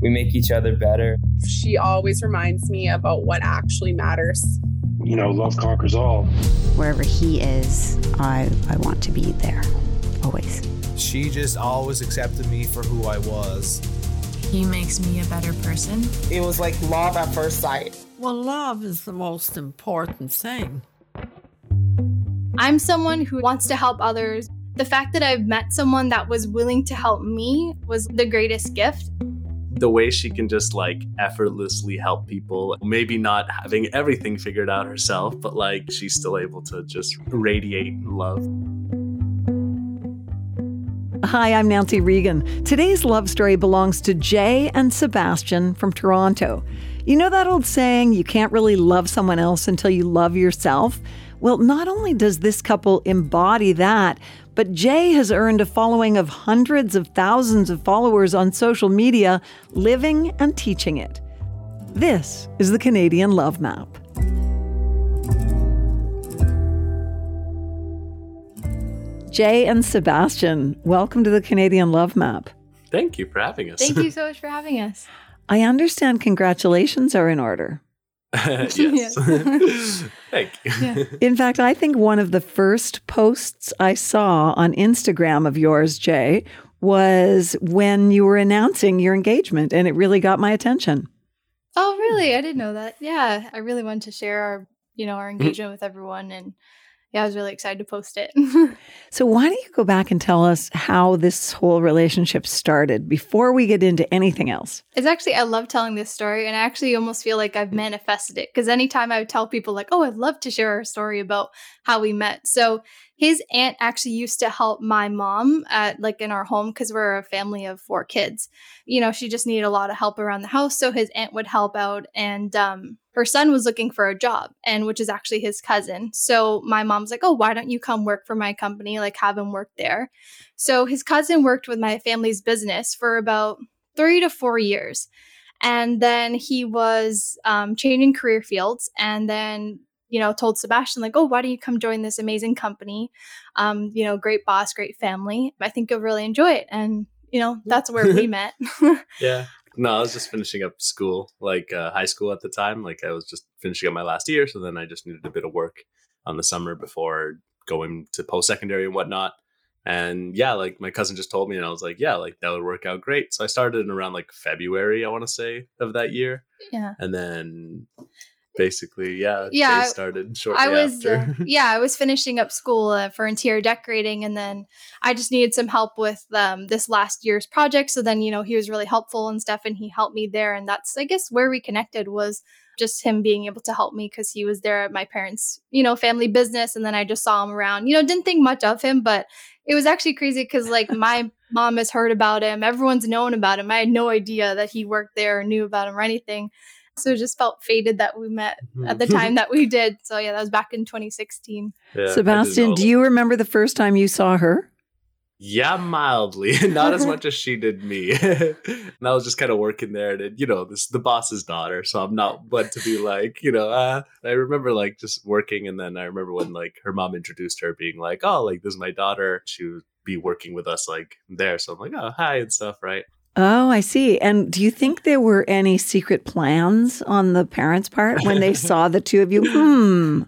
We make each other better. She always reminds me about what actually matters. You know, love conquers all. Wherever he is, I, I want to be there, always. She just always accepted me for who I was. He makes me a better person. It was like love at first sight. Well, love is the most important thing. I'm someone who wants to help others. The fact that I've met someone that was willing to help me was the greatest gift the way she can just like effortlessly help people, maybe not having everything figured out herself, but like she's still able to just radiate love. Hi, I'm Nancy Regan. Today's love story belongs to Jay and Sebastian from Toronto. You know that old saying, you can't really love someone else until you love yourself? Well, not only does this couple embody that, but Jay has earned a following of hundreds of thousands of followers on social media, living and teaching it. This is the Canadian Love Map. Jay and Sebastian, welcome to the Canadian Love Map. Thank you for having us. Thank you so much for having us. I understand congratulations are in order. yes. Thank you. Yeah. In fact, I think one of the first posts I saw on Instagram of yours, Jay, was when you were announcing your engagement, and it really got my attention. Oh, really? I didn't know that. Yeah, I really wanted to share our, you know, our mm-hmm. engagement with everyone, and yeah, I was really excited to post it. so, why don't you go back and tell us how this whole relationship started before we get into anything else? It's actually, I love telling this story, and I actually almost feel like I've manifested it because anytime I would tell people, like, oh, I'd love to share our story about how we met. So, his aunt actually used to help my mom at like in our home because we're a family of four kids. You know, she just needed a lot of help around the house, so his aunt would help out, and um, her son was looking for a job and which is actually his cousin. So my mom's like oh why don't you come work for my company? Like have him work there. So his cousin worked with my family's business for about three to four years and then he was um, changing career fields and then you know told sebastian like oh why don't you come join this amazing company um, you know great boss great family i think you'll really enjoy it and you know that's where we met yeah no, I was just finishing up school, like uh, high school at the time. Like I was just finishing up my last year, so then I just needed a bit of work on the summer before going to post secondary and whatnot. And yeah, like my cousin just told me, and I was like, yeah, like that would work out great. So I started in around like February, I want to say, of that year. Yeah. And then basically yeah yeah started shortly i was uh, yeah i was finishing up school uh, for interior decorating and then i just needed some help with um, this last year's project so then you know he was really helpful and stuff and he helped me there and that's i guess where we connected was just him being able to help me because he was there at my parents you know family business and then i just saw him around you know didn't think much of him but it was actually crazy because like my mom has heard about him everyone's known about him i had no idea that he worked there or knew about him or anything so just felt fated that we met at the mm-hmm. time that we did. So yeah, that was back in 2016. Yeah, Sebastian, do you remember the first time you saw her? Yeah, mildly. Not as much as she did me. and I was just kind of working there, and you know, this the boss's daughter, so I'm not one to be like, you know. Uh, I remember like just working, and then I remember when like her mom introduced her, being like, "Oh, like this is my daughter." She would be working with us like there, so I'm like, "Oh, hi" and stuff, right? Oh, I see. And do you think there were any secret plans on the parents' part when they saw the two of you? Hmm.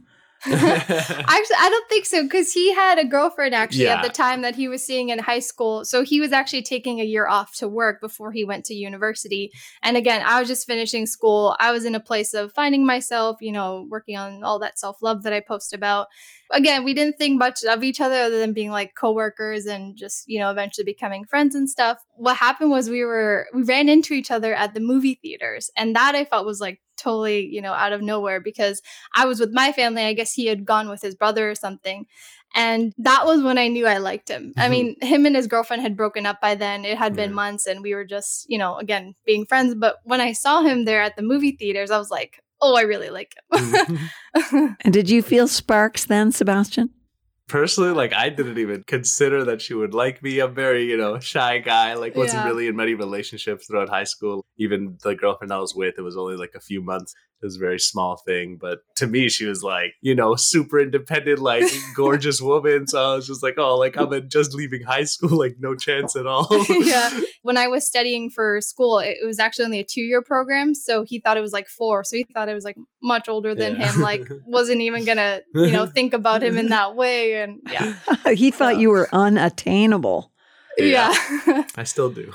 actually, I don't think so because he had a girlfriend actually yeah. at the time that he was seeing in high school. So he was actually taking a year off to work before he went to university. And again, I was just finishing school. I was in a place of finding myself, you know, working on all that self love that I post about. Again, we didn't think much of each other other than being like coworkers and just, you know, eventually becoming friends and stuff. What happened was we were, we ran into each other at the movie theaters. And that I felt was like totally, you know, out of nowhere because I was with my family. I guess he had gone with his brother or something. And that was when I knew I liked him. I mm-hmm. mean, him and his girlfriend had broken up by then. It had been months and we were just, you know, again, being friends. But when I saw him there at the movie theaters, I was like, oh, I really like him. Mm-hmm. And did you feel sparks then, Sebastian? Personally, like I didn't even consider that she would like me. I'm very, you know, shy guy. Like wasn't Yeah. really in many relationships throughout high school. Even the girlfriend I was with, it was only like a few months. It was a very small thing. But to me, she was like, you know, super independent, like gorgeous woman. So I was just like, oh, like I'm just leaving high school, like no chance at all. yeah. When I was studying for school, it was actually only a two year program. So he thought it was like four. So he thought I was like much older than Yeah. him, like wasn't even gonna, you know, think about him in that way. And yeah. he thought you were unattainable. Yeah. I still do.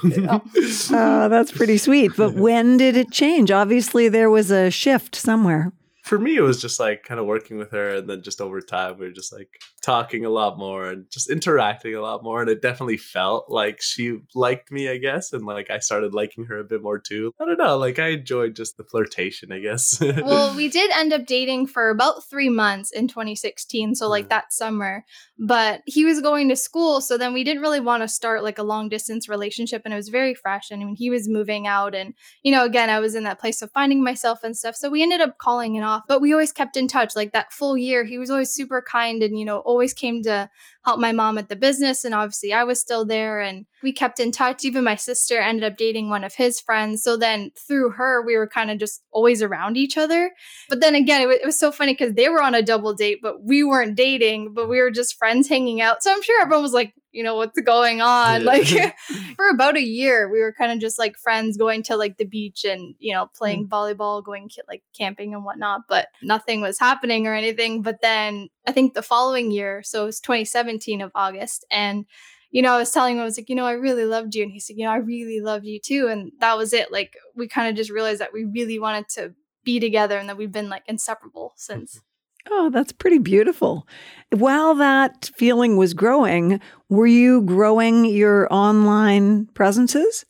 Uh, that's pretty sweet. But when did it change? Obviously, there was a shift somewhere. For me, it was just like kind of working with her, and then just over time, we were just like talking a lot more and just interacting a lot more. And it definitely felt like she liked me, I guess, and like I started liking her a bit more too. I don't know, like I enjoyed just the flirtation, I guess. well, we did end up dating for about three months in 2016. So, like mm. that summer. But he was going to school. So then we didn't really want to start like a long distance relationship. And it was very fresh. And I mean, he was moving out. And, you know, again, I was in that place of finding myself and stuff. So we ended up calling it off. But we always kept in touch. Like that full year, he was always super kind and, you know, always came to help my mom at the business. And obviously, I was still there. And we kept in touch. Even my sister ended up dating one of his friends. So then through her, we were kind of just always around each other. But then again, it was, it was so funny because they were on a double date, but we weren't dating, but we were just friends hanging out. So I'm sure everyone was like, you know, what's going on? Yeah. Like for about a year, we were kind of just like friends going to like the beach and, you know, playing mm. volleyball, going like camping and whatnot, but nothing was happening or anything. But then I think the following year, so it was 2017 of August, and you know, I was telling him, I was like, you know, I really loved you. And he said, you know, I really loved you too. And that was it. Like, we kind of just realized that we really wanted to be together and that we've been like inseparable since. Mm-hmm. Oh, that's pretty beautiful. While that feeling was growing, were you growing your online presences?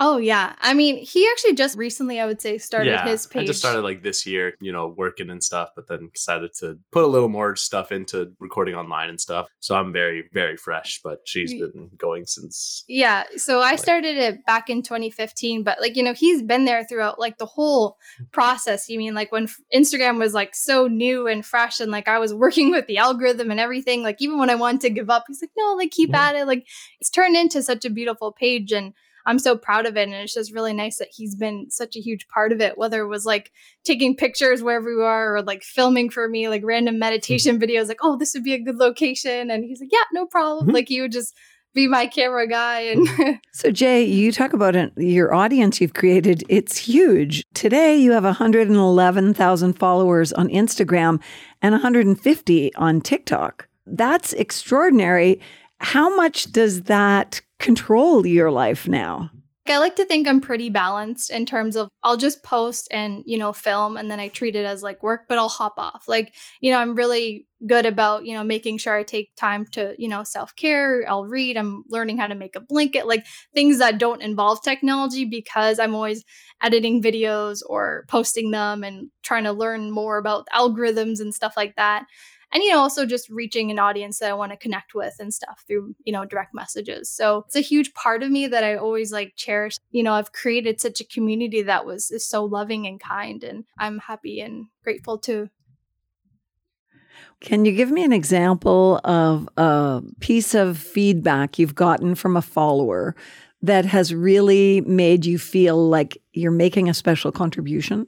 Oh, yeah. I mean, he actually just recently, I would say, started yeah, his page. I just started like this year, you know, working and stuff, but then decided to put a little more stuff into recording online and stuff. So I'm very, very fresh, but she's been going since. Yeah, so I Like- started it back in 2015, but like you know, he's been there throughout like the whole mm. process. You mean like when Instagram was like so new and fresh and like I was working with the algorithm and everything, like even when I wanted to give up, he's like, "No, like keep Yeah. at it." Like it's turned into such a beautiful page and I'm so proud of it and it's just really nice that he's been such a huge part of it whether it was like taking pictures wherever we are or like filming for me like random meditation videos like, "Oh, this would be a good location." And he's like, "Yeah, no problem." Mhm. Like he would just be my camera guy and So, Jay, you talk about it, your audience you've created. It's huge. Today, you have 111,000 followers on Instagram and 150 on TikTok. That's extraordinary. How much does that control your life now? I like to think I'm pretty balanced in terms of I'll just post and, you know, film and then I treat it as like work, but I'll hop off. Like, you know, I'm really good about, you know, making sure I take time to, you know, self care. I'll read, I'm learning how to make a blanket, like things that don't involve technology because I'm always editing videos or posting them and trying to learn more about algorithms and stuff like that and you know also just reaching an audience that i want to connect with and stuff through you know direct messages. So it's a huge part of me that i always like cherish. You know i've created such a community that was is so loving and kind and i'm happy and grateful to Can you give me an example of a piece of feedback you've gotten from a follower that has really made you feel like you're making a special contribution?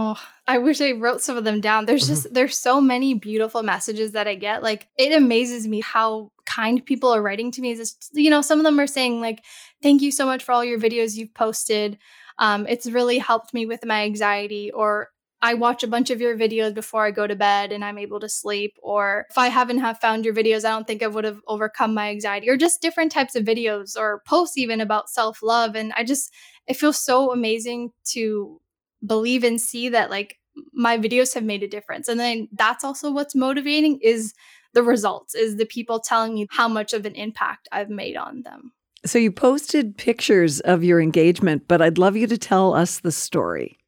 Oh, I wish I wrote some of them down. There's just there's so many beautiful messages that I get. Like it amazes me how kind people are writing to me. Is you know, some of them are saying like, "Thank you so much for all your videos you've posted. Um, it's really helped me with my anxiety." Or I watch a bunch of your videos before I go to bed and I'm able to sleep. Or if I haven't have found your videos, I don't think I would have overcome my anxiety. Or just different types of videos or posts even about self love. And I just it feels so amazing to believe and see that like my videos have made a difference and then that's also what's motivating is the results, is the people telling me how much of an impact I've made on them. So you posted pictures of your engagement, but I'd love you to tell us the story.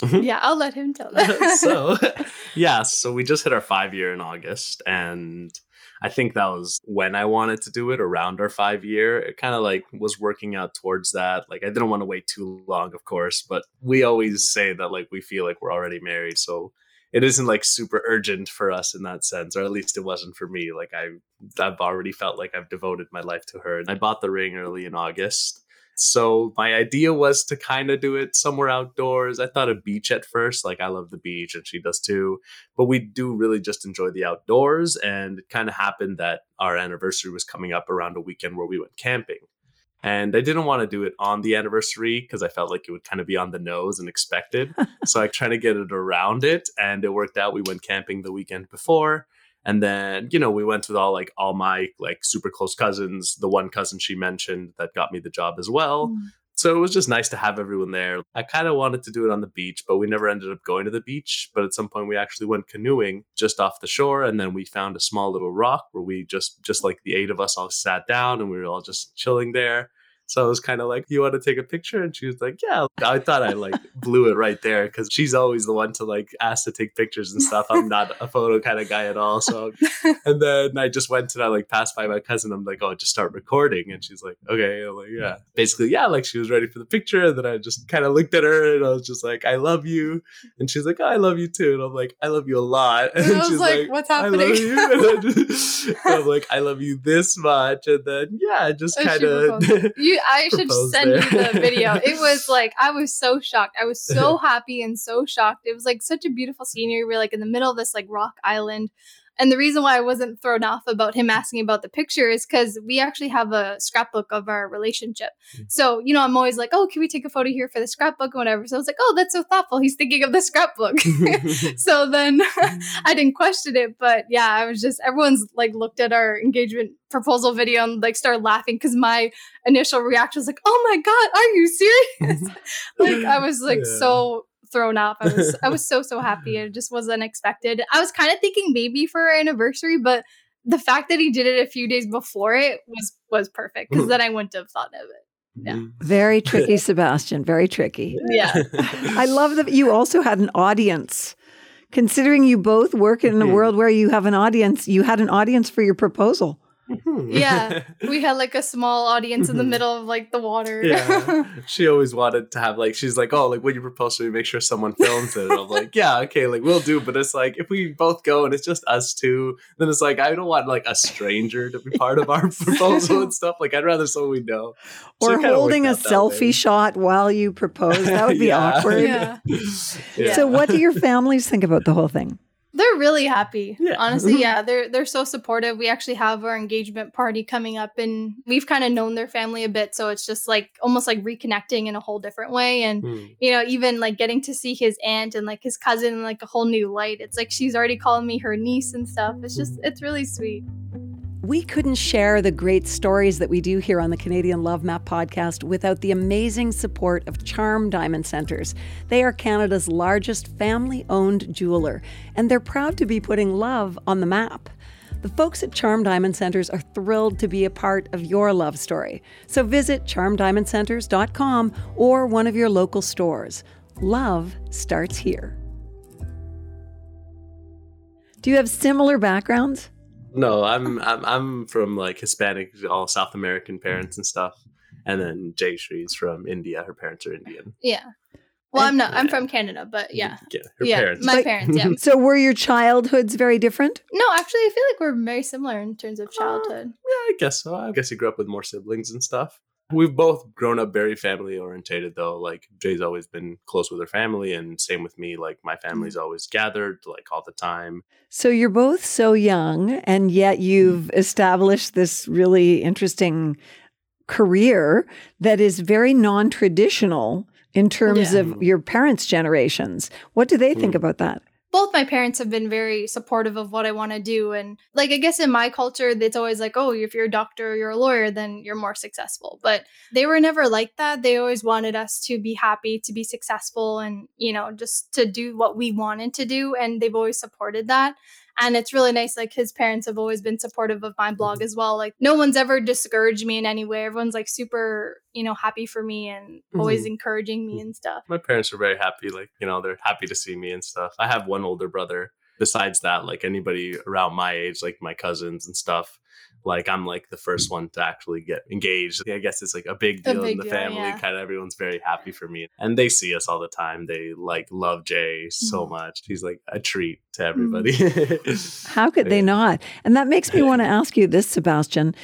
Mm-hmm. yeah, I'll let him tell that. so, yeah, so we just hit our five year in August, and I think that was when I wanted to do it around our five year. It kind of like was working out towards that. Like I didn't want to wait too long, of course, but we always say that like we feel like we're already married. So it isn't like super urgent for us in that sense, or at least it wasn't for me. Like I I've already felt like I've devoted my life to her. And I bought the ring early in August. So my idea was to kind of do it somewhere outdoors. I thought a beach at first, like I love the beach and she does too, but we do really just enjoy the outdoors. And it kind of happened that our anniversary was coming up around a weekend where we went camping. And I didn't want to do it on the anniversary because I felt like it would kind of be on the nose and expected. so I tried to get it around it and it worked out. We went camping the weekend before and then you know we went with all like all my like super close cousins the one cousin she mentioned that got me the job as well. Mm. so it was just nice to have everyone there. I kind of wanted to do it on the beach but we never ended up going to the beach. But at some point we actually went canoeing just off the shore and then we found a small little rock where we just just like the eight of us all sat down and we were all just chilling there so I was kind of like, "You want to take a picture?" And she was like, "Yeah." I thought I like blew it right there because she's always the one to like ask to take pictures and stuff. I'm not a photo kind of guy at all. So, and then I just went and I like passed by my cousin. I'm like, "Oh, just start recording," and she's like, "Okay." I'm like, "Yeah." Basically, yeah. Like she was ready for the picture, and then I just kind of looked at her and I was just like, "I love you," and she's like, oh, "I love you too," and I'm like, "I love you a lot," and, and she's like, like, "What's happening?" I love you. And, just, and I'm like, "I love you this much," and then yeah, just kind of you I should send there. you the video. It was like I was so shocked. I was so happy and so shocked. It was like such a beautiful scenery. We are like in the middle of this like rock island. And the reason why I wasn't thrown off about him asking about the picture is because we actually have a scrapbook of our relationship. Mm-hmm. So, you know, I'm always like, oh, can we take a photo here for the scrapbook or whatever? So I was like, oh, that's so thoughtful. He's thinking of the scrapbook. so then I didn't question it. But yeah, I was just, everyone's like looked at our engagement proposal video and like started laughing because my initial reaction was like, oh my God, are you serious? like I was like yeah. so thrown off. I was I was so so happy. It just was unexpected. I was kind of thinking maybe for our anniversary, but the fact that he did it a few days before it was was perfect because then I wouldn't have thought of it. Yeah. Mm-hmm. Very tricky, Sebastian. Very tricky. Yeah. I love that you also had an audience. Considering you both work in a mm-hmm. world where you have an audience, you had an audience for your proposal. Mm-hmm. yeah, we had like a small audience in the mm-hmm. middle of like the water. yeah, she always wanted to have like she's like, oh, like when you propose to me, make sure someone films it. And I'm like, yeah, okay, like we'll do. But it's like if we both go and it's just us two, then it's like I don't want like a stranger to be part of our proposal and stuff. Like I'd rather someone we know. Or so holding a selfie shot while you propose. That would be yeah. awkward. Yeah. yeah. So, what do your families think about the whole thing? They're really happy. Yeah. Honestly, yeah, they're they're so supportive. We actually have our engagement party coming up and we've kind of known their family a bit, so it's just like almost like reconnecting in a whole different way and mm. you know, even like getting to see his aunt and like his cousin in like a whole new light. It's like she's already calling me her niece and stuff. It's just it's really sweet. We couldn't share the great stories that we do here on the Canadian Love Map podcast without the amazing support of Charm Diamond Centers. They are Canada's largest family owned jeweler, and they're proud to be putting love on the map. The folks at Charm Diamond Centers are thrilled to be a part of your love story. So visit charmdiamondcenters.com or one of your local stores. Love starts here. Do you have similar backgrounds? No, I'm I'm I'm from like Hispanic, all South American parents and stuff, and then Jay Shree's from India. Her parents are Indian. Yeah. Well, I'm not. I'm from Canada, but yeah. Yeah, her yeah, parents. My parents, yeah. So were your childhoods very different? No, actually, I feel like we're very similar in terms of uh, childhood. Uh, yeah, I guess so. I guess you grew up with more siblings and stuff. We've both grown up very family orientated though. Like Jay's always been close with her family and same with me. Like my family's mm. always gathered like all the time. So you're both so young and yet you've mm. established this really interesting career that is very non-traditional in terms yeah. of your parents' generations. What do they think mm. about that? Both my parents have been very supportive of what I want to do. And like, I guess in my culture, it's always like, oh, if you're a doctor or you're a lawyer, then you're more successful. But they were never like that. They always wanted us to be happy, to be successful, and, you know, just to do what we wanted to do. And they've always supported that. And it's really nice. Like his parents have always been supportive of my blog as well. Like no one's ever discouraged me in any way. Everyone's like super, you know, happy for me and always Mhm. encouraging me and stuff. My parents are very happy. Like, you know, they're happy to see me and stuff. I have one older brother. Besides that, like anybody around my age, like my cousins and stuff, like I'm like the first one to actually get engaged. I guess it's like a big A deal big in the deal, family. yeah. Kind of everyone's very happy for me. And they see us all the time. They like love Jay so Mm. much. He's like a treat to mm-hmm. everybody. How could they not? And that makes me want to ask you this, Sebastian.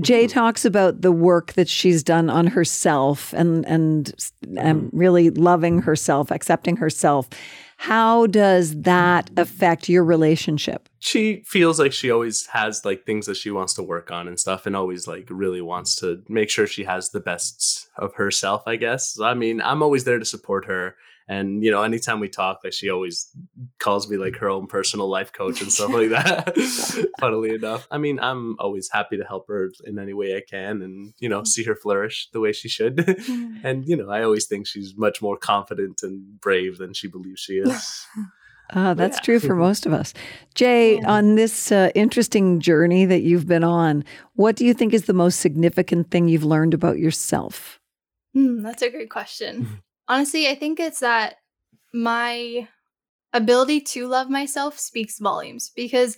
Jay mm-hmm. talks about the work that she's done on herself and and and really loving herself, accepting herself. How does that affect your relationship? she feels like she always has like things that she wants to work on and stuff and always like really wants to make sure she has the best of herself i guess i mean i'm always there to support her and you know anytime we talk like she always calls me like her own personal life coach and stuff like that funnily enough i mean i'm always happy to help her in any way i can and you know see her flourish the way she should and you know i always think she's much more confident and brave than she believes she is Uh, that's Yeah. true for most of us. Jay, on this uh, interesting journey that you've been on, what do you think is the most significant thing you've learned about yourself? Hmm, that's a great question. Honestly, I think it's that my ability to love myself speaks volumes because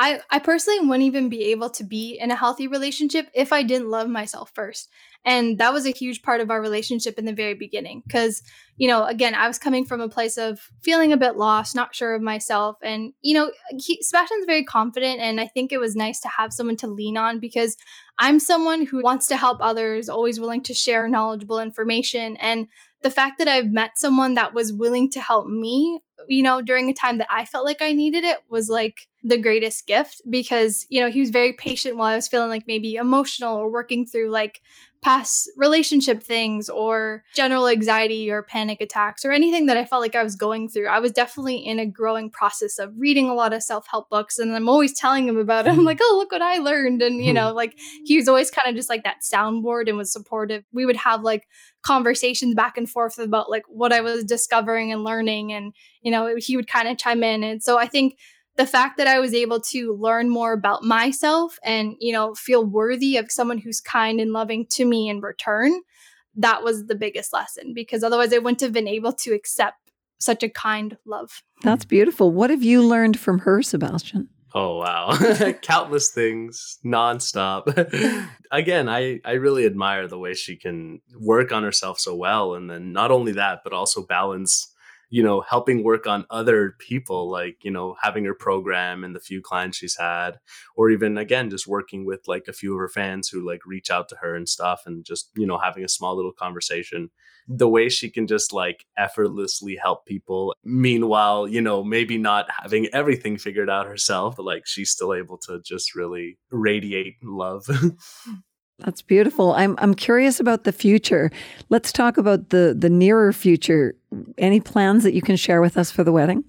I, I personally wouldn't even be able to be in a healthy relationship if I didn't love myself first. And that was a huge part of our relationship in the very beginning. Because, you know, again, I was coming from a place of feeling a bit lost, not sure of myself. And, you know, he, Sebastian's very confident. And I think it was nice to have someone to lean on because I'm someone who wants to help others, always willing to share knowledgeable information. And the fact that I've met someone that was willing to help me, you know, during a time that I felt like I needed it was like the greatest gift because, you know, he was very patient while I was feeling like maybe emotional or working through like past relationship things or general anxiety or panic attacks or anything that I felt like I was going through. I was definitely in a growing process of reading a lot of self help books. And I'm always telling him about it. I'm mm-hmm. like, oh, look what I learned. And, you know, like he was always kind of just like that soundboard and was supportive. We would have like conversations back and forth about like what I was discovering and learning. And, you know, he would kind of chime in. And so I think the fact that I was able to learn more about myself and, you know, feel worthy of someone who's kind and loving to me in return, that was the biggest lesson because otherwise I wouldn't have been able to accept such a kind love. That's hmm. beautiful. What have you learned from her, Sebastian? Oh wow. Countless things nonstop. Again, I I really admire the way she can work on herself so well and then not only that but also balance you know helping work on other people like you know having her program and the few clients she's had or even again just working with like a few of her fans who like reach out to her and stuff and just you know having a small little conversation. The way she can just like effortlessly help people. Meanwhile you know maybe not having everything figured out herself but like she's still able to just really radiate love That's beautiful. I'm I'm curious about the future. Let's talk about the the nearer future. Any plans that you can share with us for the wedding?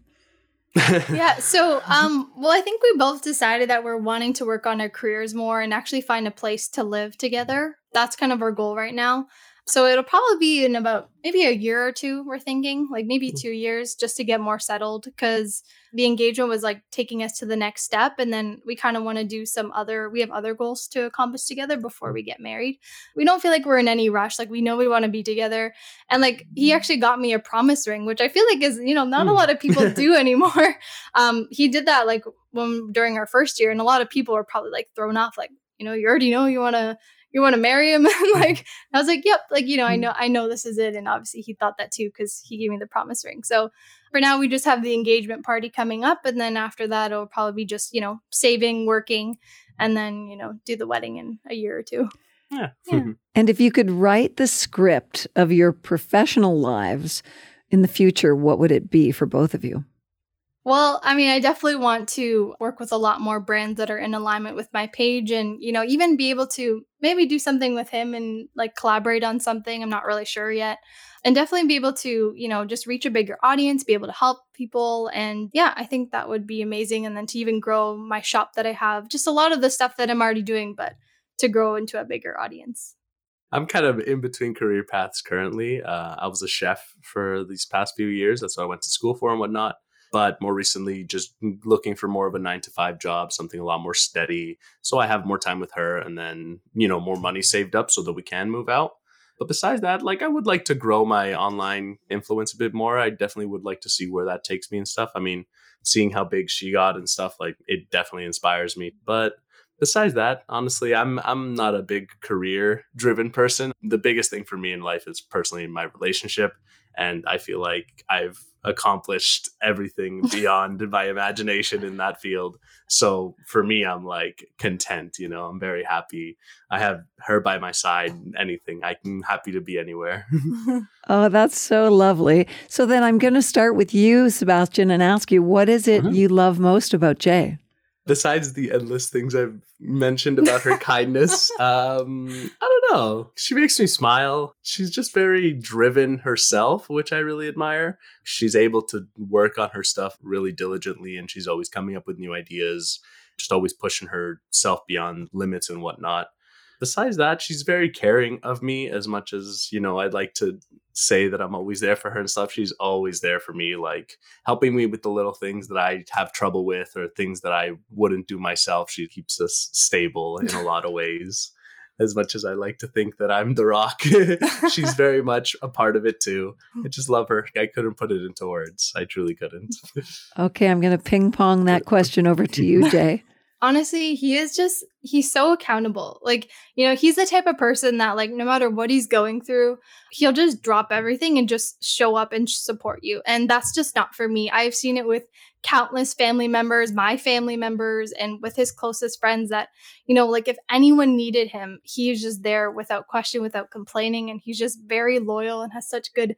yeah so um well i think we both decided that we're wanting to work on our careers more and actually find a place to live together that's kind of our goal right now so it'll probably be in about maybe a year or two we're thinking like maybe two years just to get more settled because the engagement was like taking us to the next step and then we kind of want to do some other we have other goals to accomplish together before we get married. We don't feel like we're in any rush like we know we want to be together. And like he actually got me a promise ring which i feel like is you know not a Mm. lot of people do anymore. Um he did that like when during our first year and a lot of people were probably like thrown off like you know you already know you want to you want to marry him. And like i was like yep like you know i know i know this is it. And obviously he thought that too because he gave me the promise ring. So for now we just have the engagement party coming up and then after that it'll probably be just you know saving working and then you know do the wedding in a year or two yeah, Yeah. Mm-hmm. And if you could write the script of your professional lives in the future, what would it be for both of you? Well, I mean, I definitely want to work with a lot more brands that are in alignment with my page and, you know, even be able to maybe do something with him and like collaborate on something. I'm not really sure yet. And definitely be able to, you know, just reach a bigger audience, be able to help people. And yeah, I think that would be amazing. And then to even grow my shop that I have, just a lot of the stuff that I'm already doing, but to grow into a bigger audience. I'm kind of in between career paths currently. Uh, I was a chef for these past few years. That's what I went to school for and whatnot. But more recently just looking for more of a 9 to 5 job, something a lot more steady so I have more time with her and then, you know, more money saved up so that we can move out. But besides that, like I would like to grow my online influence a bit more. I definitely would like to see where that takes me and stuff. I mean, seeing how big she got and stuff, like it definitely inspires me. But besides that, honestly, I'm I'm not a big career driven person. The biggest thing for me in life is personally my relationship. And I feel like I've accomplished everything beyond my imagination in that field. So for me, I'm like content, you know, I'm very happy. I have her by my side, anything. I'm happy to be anywhere. oh, that's so lovely. So then I'm going to start with you, Sebastian, and ask you what is it uh-huh. you love most about Jay? besides the endless things I've mentioned about her kindness, um, I don't know. She makes me smile. She's just very driven herself, which I really admire. She's able to work on her stuff really diligently, and she's always coming up with new ideas, just always pushing herself beyond limits and whatnot besides that, she's very caring of me as much as, you know, I'd like to say that I'm always there for her and stuff. She's always there for me, like helping me with the little things that I have trouble with or things that I wouldn't do myself. She keeps us stable in a lot of ways. As much as I like to think that I'm the rock, she's very much a part of it too. I hmm. just love her. I couldn't put it into words. I truly couldn't. okay, I'm going to ping pong that question over to you, Jay honestly, he is just he's so accountable. Like, you know, he's the type of person that like no matter what he's going through, he'll just drop everything and just show up and support you. And that's just not for me. I've seen it with countless family members, my family members and with his closest friends that, you know, like if anyone needed him, he's just there without question, without complaining and he's just very loyal and has such good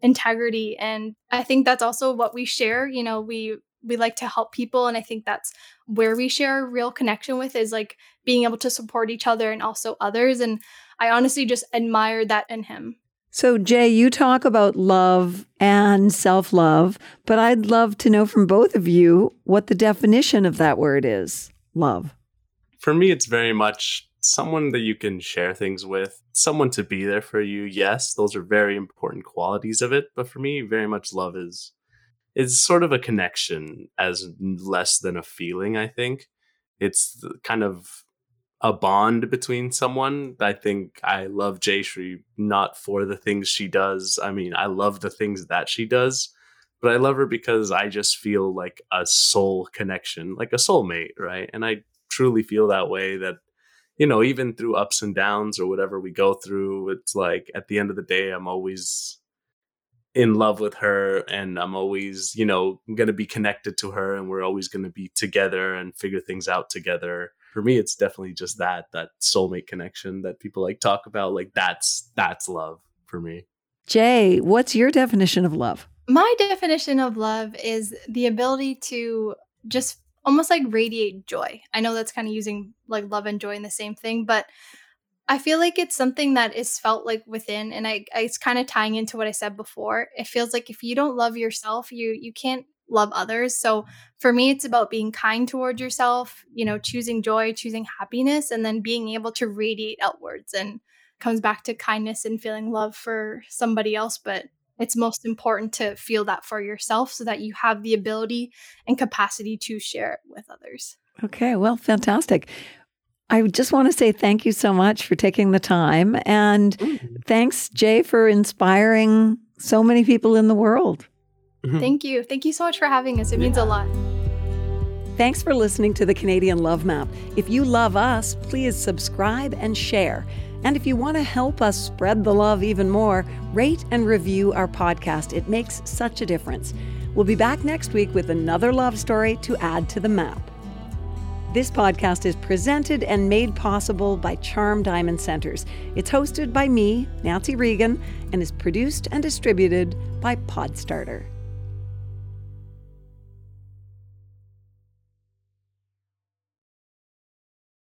integrity and I think that's also what we share, you know, we we like to help people and i think that's where we share a real connection with is like being able to support each other and also others and i honestly just admire that in him. So jay you talk about love and self-love but i'd love to know from both of you what the definition of that word is love. For me it's very much someone that you can share things with someone to be there for you. Yes those are very important qualities of it but for me very much love is it's sort of a connection as less than a feeling i think. It's kind of a bond between someone. I think i love jayshree not for the things she does. I mean i love the things that she does but i love her because i just feel like a soul connection like a soulmate right? And i truly feel that way that you know even through ups and downs or whatever we go through it's like at the end of the day i'm always in love with her and I'm always, you know, going to be connected to her and we're always going to be together and figure things out together. For me it's definitely just that that soulmate connection that people like talk about like that's that's love for me. Jay, what's your definition of love? My definition of love is the ability to just almost like radiate joy. I know that's kind of using like love and joy in the same thing, but I feel like it's something that is felt like within, and I, I it's kind of tying into what I said before. It feels like if you don't love yourself, you you can't love others. So for me, it's about being kind towards yourself. You know, choosing joy, choosing happiness, and then being able to radiate outwards. And comes back to kindness and feeling love for somebody else, but it's most important to feel that for yourself so that you have the ability and capacity to share it with others. Okay, well, fantastic. I just want to say thank you so much for taking the time. And mm-hmm. thanks, Jay, for inspiring so many people in the world. Mm-hmm. Thank you. Thank you so much for having us. It yeah. means a lot. Thanks for listening to the Canadian Love Map. If you love us, please subscribe and share. And if you want to help us spread the love even more, rate and review our podcast. It makes such a difference. We'll be back next week with another love story to add to the map. This podcast is presented and made possible by Charm Diamond Centers. It's hosted by me, Nancy Regan, and is produced and distributed by Podstarter.